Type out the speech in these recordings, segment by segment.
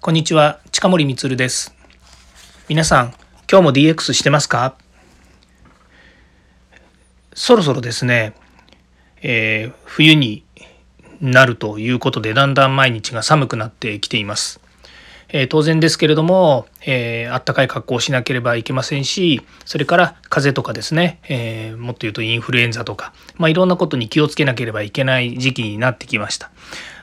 こんにちは、近森光です。皆さん、今日も DX してますか？そろそろですね、えー、冬になるということで、だんだん毎日が寒くなってきています。えー、当然ですけれども、えー、あったかい格好をしなければいけませんしそれから風邪とかですね、えー、もっと言うとインフルエンザとか、まあ、いろんなことに気をつけなければいけない時期になってきました。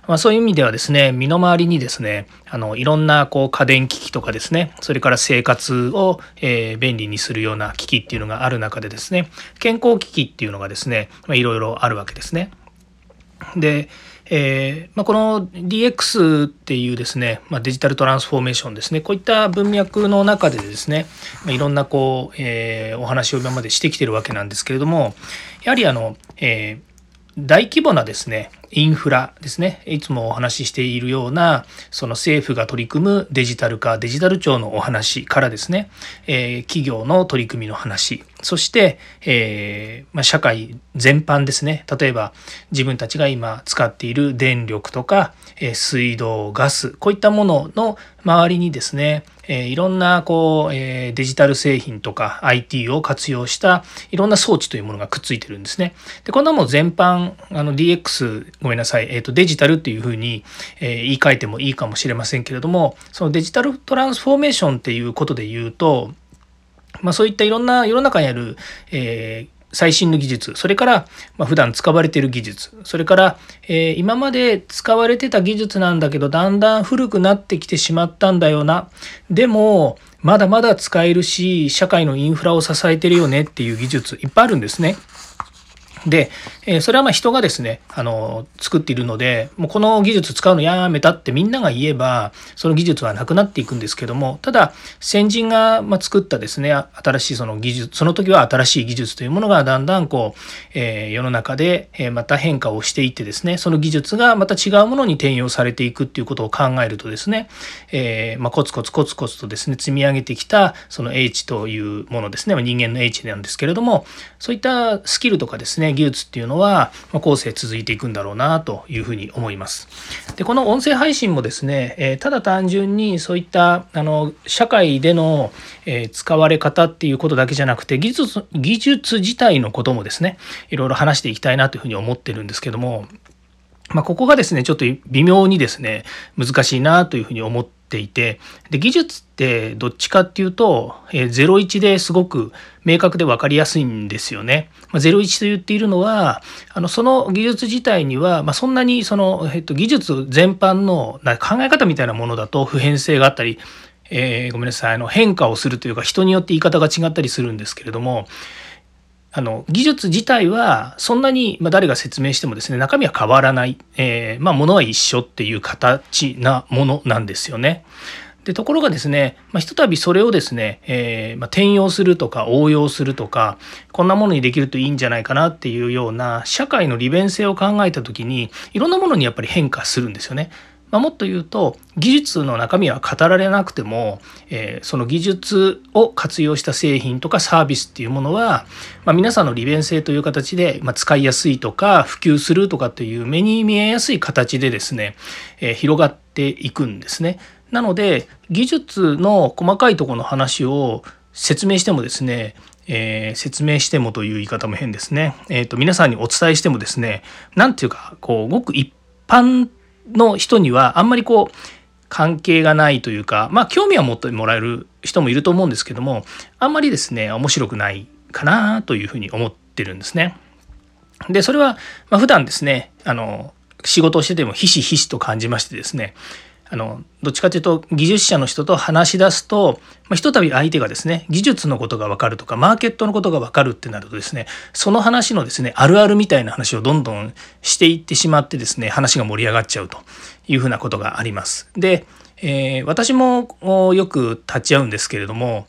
まあ、そういう意味ではですね身の回りにですねあのいろんなこう家電機器とかですねそれから生活を、えー、便利にするような機器っていうのがある中でですね健康機器っていうのがですね、まあ、いろいろあるわけですね。でえーまあ、この DX っていうですね、まあ、デジタルトランスフォーメーションですねこういった文脈の中でですね、まあ、いろんなこう、えー、お話を今までしてきてるわけなんですけれどもやはりあの、えー大規模なですね、インフラですね、いつもお話ししているような、その政府が取り組むデジタル化、デジタル庁のお話からですね、えー、企業の取り組みの話、そして、えー、まあ、社会全般ですね、例えば自分たちが今使っている電力とか、え、水道、ガス、こういったものの周りにですね、えいろんなこう、えデジタル製品とか IT を活用したいろんな装置というものがくっついてるんですね。でこんなもん全般あの DX ごめんなさい、えーと、デジタルっていうふうに、え言い換えてもいいかもしれませんけれどもそのデジタルトランスフォーメーションっていうことで言うと、まあ、そういったいろんな世の中にある、えー最新の技術、それから、まあ、普段使われている技術、それから、えー、今まで使われてた技術なんだけど、だんだん古くなってきてしまったんだよな。でも、まだまだ使えるし、社会のインフラを支えてるよねっていう技術、いっぱいあるんですね。で、えそれはまあ人がですね、あの、作っているので、もうこの技術使うのやめたってみんなが言えば、その技術はなくなっていくんですけども、ただ、先人がま作ったですね、新しいその技術、その時は新しい技術というものがだんだんこう、えー、世の中でまた変化をしていってですね、その技術がまた違うものに転用されていくっていうことを考えるとですね、えー、まあ、コツコツコツコツとですね、積み上げてきたその H というものですね、人間の H なんですけれども、そういったスキルとかですね、技術っていうのは、ま後世続いていくんだろうなというふうに思います。でこの音声配信もですね、えただ単純にそういったあの社会での、え使われ方っていうことだけじゃなくて技術技術自体のこともですねいろいろ話していきたいなというふうに思ってるんですけどもまあ、ここがですねちょっと微妙にですね難しいなというふうに思っていてで技術ってどっちかっていうと、えー、01ですごく明確で分かりやすいんですよね。まあ、01と言っているのはあのその技術自体には、まあ、そんなにその、えっと、技術全般の考え方みたいなものだと普遍性があったり、えー、ごめんなさいあの変化をするというか人によって言い方が違ったりするんですけれどもあの技術自体はそんなに、まあ、誰が説明してもですね中身は変わらない、えー、まあものは一緒っていう形なものなんですよね。でところがですね、まあ、ひとたびそれをですね、えー、まあ、転用するとか応用するとかこんなものにできるといいんじゃないかなっていうような社会の利便性を考えた時にいろんなものにやっぱり変化するんですよね。まあ、もっと言うと技術の中身は語られなくても、えー、その技術を活用した製品とかサービスっていうものは、まあ、皆さんの利便性という形で、まあ、使いやすいとか普及するとかっていう目に見えやすい形でですね、えー、広がっていくんですね。なので技術の細かいところの話を説明してもですねえー、説明してもという言い方も変ですね。えーと、皆さんにお伝えしてもですね何ていうかこうごく一般の人にはあんまりこう関係がないというかまあ興味は持ってもらえる人もいると思うんですけどもあんまりですね面白くないかなというふうに思ってるんですね。でそれは、まあ、普段ですねあの仕事をしててもひしひしと感じましてですねあのどっちかというと技術者の人と話し出すと、まあ、ひとたび相手がですね技術のことが分かるとかマーケットのことが分かるってなるとですねその話のですねあるあるみたいな話をどんどんしていってしまってですね話が盛り上がっちゃうというふうなことがあります。で、えー、私もよく立ち会うんですけれども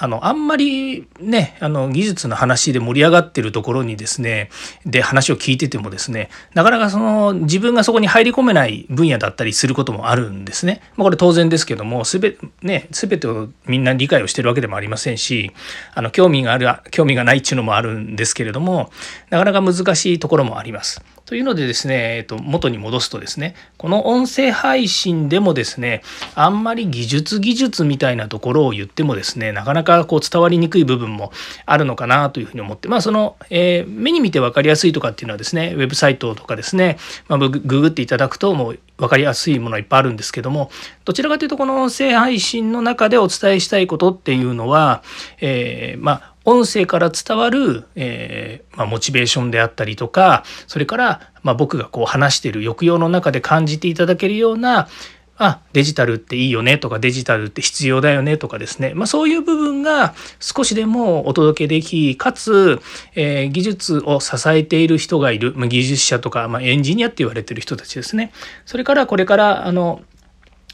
あのあんまりねあの技術の話で盛り上がってるところにですねで話を聞いててもですねなかなかその自分がそこに入り込めない分野だったりすることもあるんですね。まあ、これ当然ですけどもすべ,、ね、全てをみんな理解をしてるわけでもありませんしあの興味がある興味がないっていうのもあるんですけれどもなかなか難しいところもあります。というのでですね、えっと、元に戻すとですね、この音声配信でもですね、あんまり技術技術みたいなところを言ってもですね、なかなかこう伝わりにくい部分もあるのかなというふうに思って、まあその、えー、目に見て分かりやすいとかっていうのはですね、ウェブサイトとかですね、まあ、ググっていただくともう分かりやすいものいっぱいあるんですけども、どちらかというとこの音声配信の中でお伝えしたいことっていうのは、えー、まあ音声から伝わる、えー、まあ、モチベーションであったりとかそれから、まあ、僕がこう話してる抑揚の中で感じていただけるようなあデジタルっていいよねとかデジタルって必要だよねとかですね、まあ、そういう部分が少しでもお届けできかつ、えー、技術を支えている人がいる、まあ、技術者とか、まあ、エンジニアって言われてる人たちですね。それからこれからあの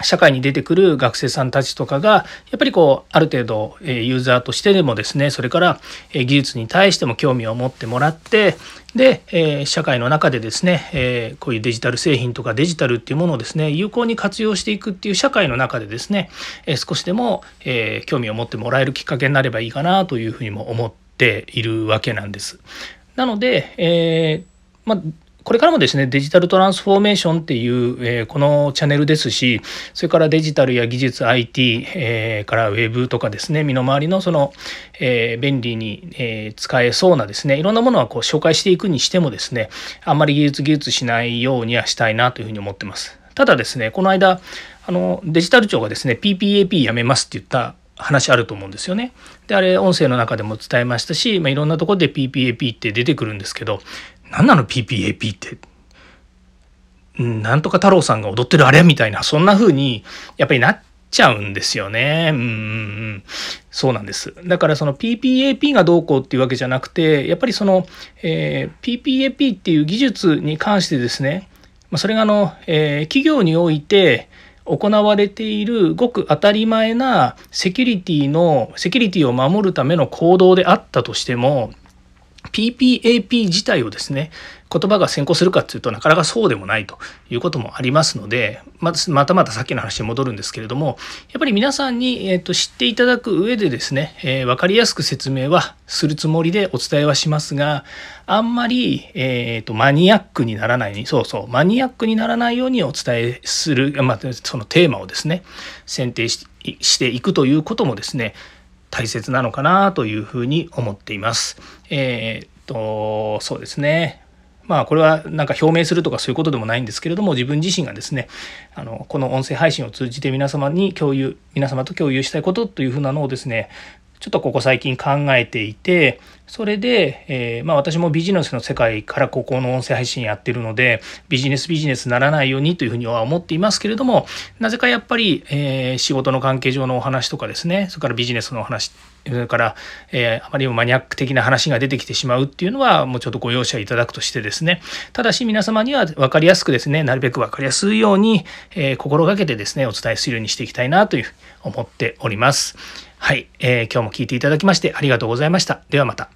社会に出てくる学生さんたちとかがやっぱりこうある程度ユーザーとしてでもですねそれから技術に対しても興味を持ってもらってで社会の中でですねこういうデジタル製品とかデジタルっていうものをですね有効に活用していくっていう社会の中でですね少しでも興味を持ってもらえるきっかけになればいいかなというふうにも思っているわけなんです。なので、えーまあこれからもですねデジタルトランスフォーメーションっていう、えー、このチャンネルですしそれからデジタルや技術 IT、えー、からウェブとかですね身の回りのその、えー、便利に、え使えそうなですねいろんなものはこう紹介していくにしてもですねあんまり技術技術しないようにはしたいなというふうに思ってます。ただですねこの間あのデジタル庁がですね PPAP やめますって言った話あると思うんですよね。であれ音声の中でも伝えましたし、まあ、いろんなところで PPAP って出てくるんですけど何なの？PPAP って。なんとか太郎さんが踊ってるあれみたいな、そんな風にやっぱりなっちゃうんですよね。うん。そうなんです。だからその PPAP がどうこうっていうわけじゃなくて、やっぱりその、えー、PPAP っていう技術に関してですね、それがあの、えー、企業において、行われているごく当たり前なセキュリティのセキュリティを守るための行動であったとしても PPAP 自体をですね言葉が先行するかっていうとなかなかそうでもないということもありますのでまたまたさっきの話に戻るんですけれどもやっぱり皆さんに、えー、と知っていただく上でですね、えー、分かりやすく説明はするつもりでお伝えはしますがあんまり、えー、とマニアックにならないようにそうそうマニアックにならないようにお伝えする、まあ、そのテーマをですね選定していくということもですね大切なのかなというふうに思っています。えー、っとそうですねまあこれはなんか表明するとかそういうことでもないんですけれども自分自身がですねあのこの音声配信を通じて皆様に共有皆様と共有したいことというふうなのをですねちょっとここ最近考えていてそれで、えー、まあ、私もビジネスの世界からここの音声配信やってるのでビジネスビジネスならないようにというふうには思っていますけれどもなぜかやっぱり、えー、仕事の関係上のお話とかですねそれからビジネスのお話それから、えー、あまりにもマニアック的な話が出てきてしまうっていうのはもうちょっとご容赦いただくとしてですねただし皆様には分かりやすくですねなるべく分かりやすいように、え心がけてですねお伝えするようにしていきたいなという思っております。はい、えー、今日も聞いていただきましてありがとうございました。ではまた。